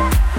Bye.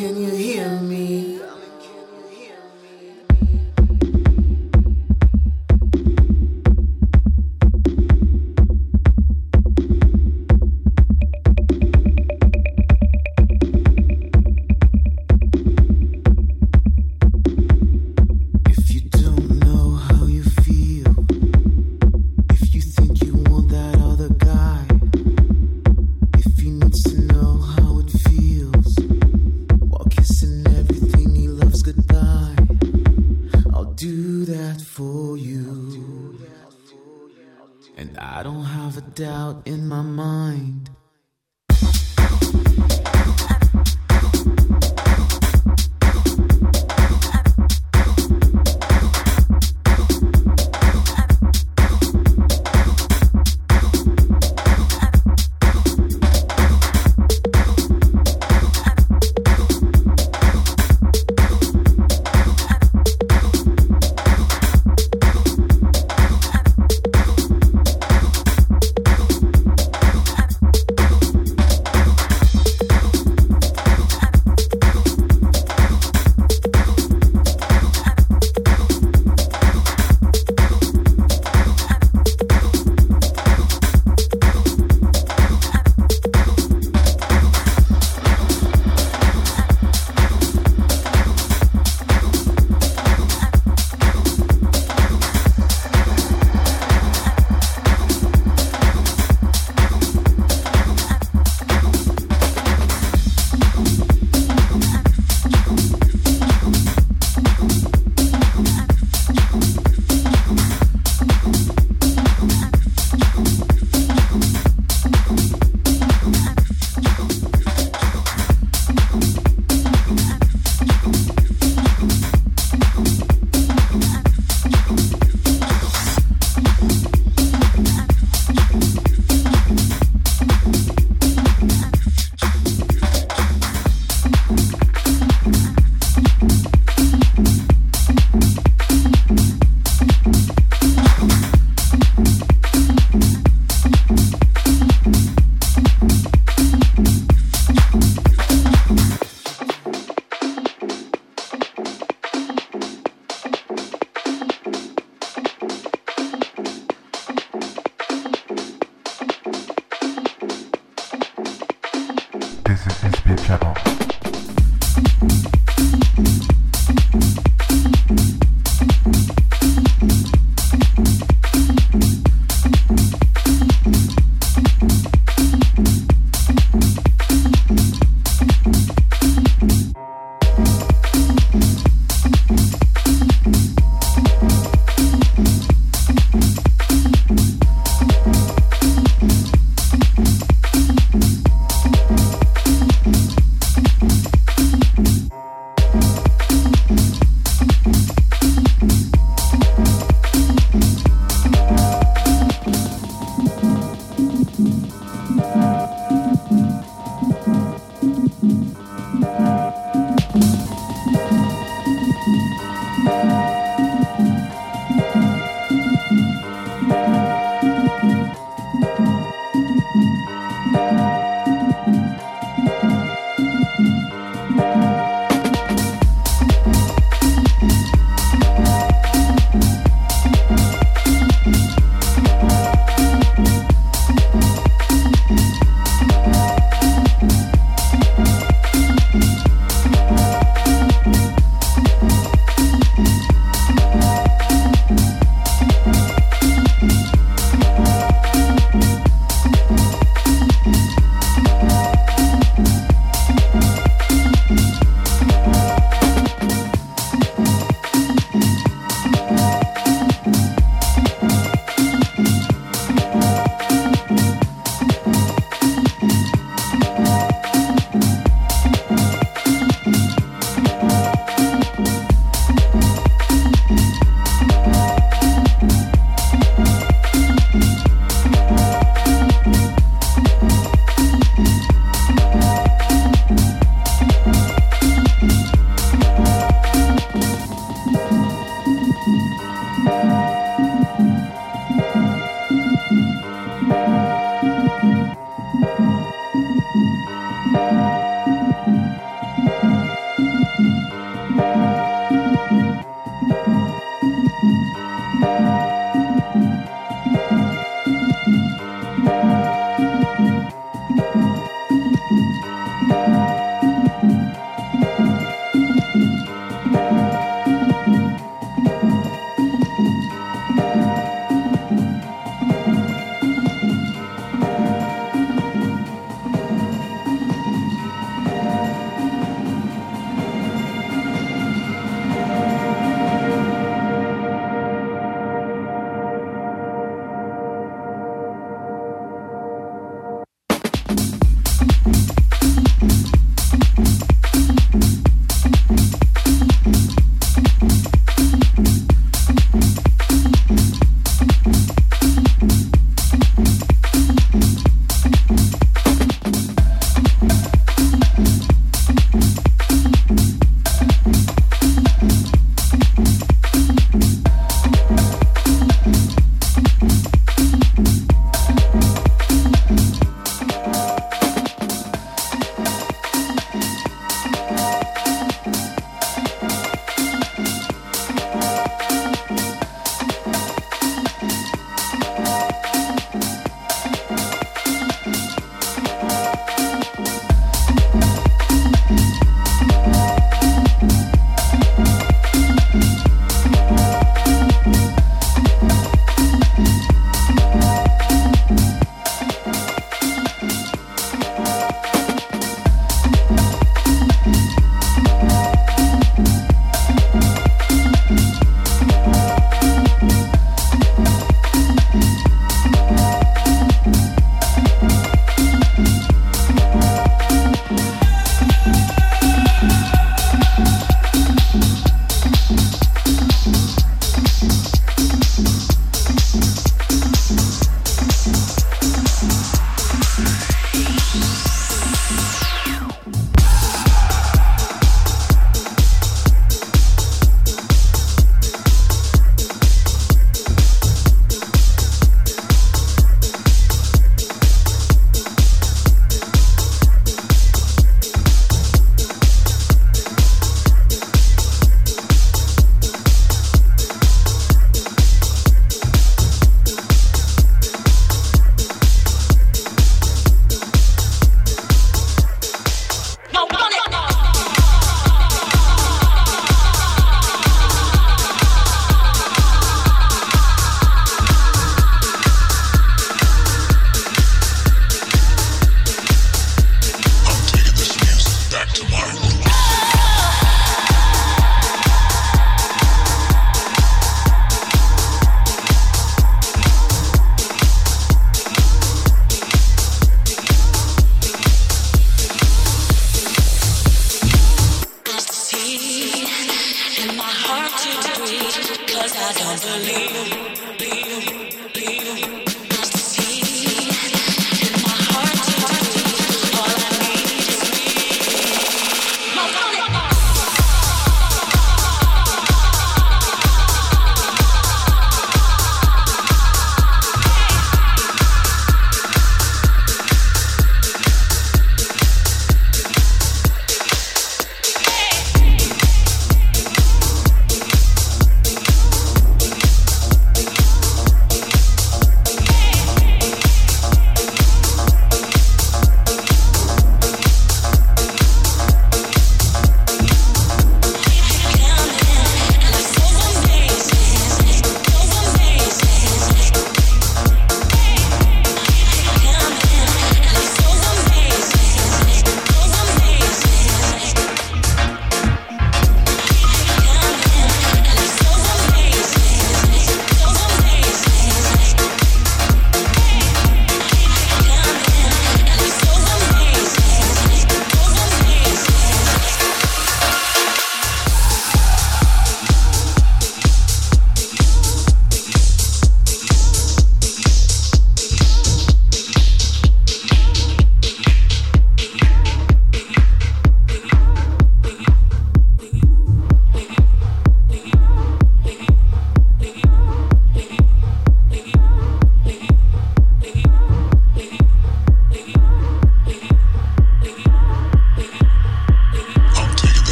Can you hear me?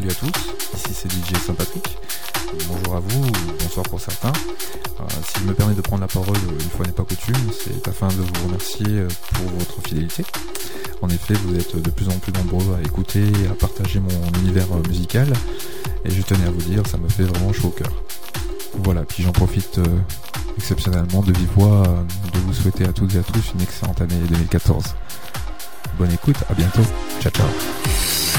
Salut à tous, ici c'est DJ Saint-Patrick. Bonjour à vous, bonsoir pour certains. Euh, si je me permets de prendre la parole une fois n'est pas coutume, c'est afin de vous remercier euh, pour votre fidélité. En effet, vous êtes de plus en plus nombreux à écouter et à partager mon univers euh, musical. Et je tenais à vous dire, ça me fait vraiment chaud au cœur. Voilà, puis j'en profite exceptionnellement de vive voix de vous souhaiter à toutes et à tous une excellente année 2014. Bonne écoute, à bientôt. Ciao ciao.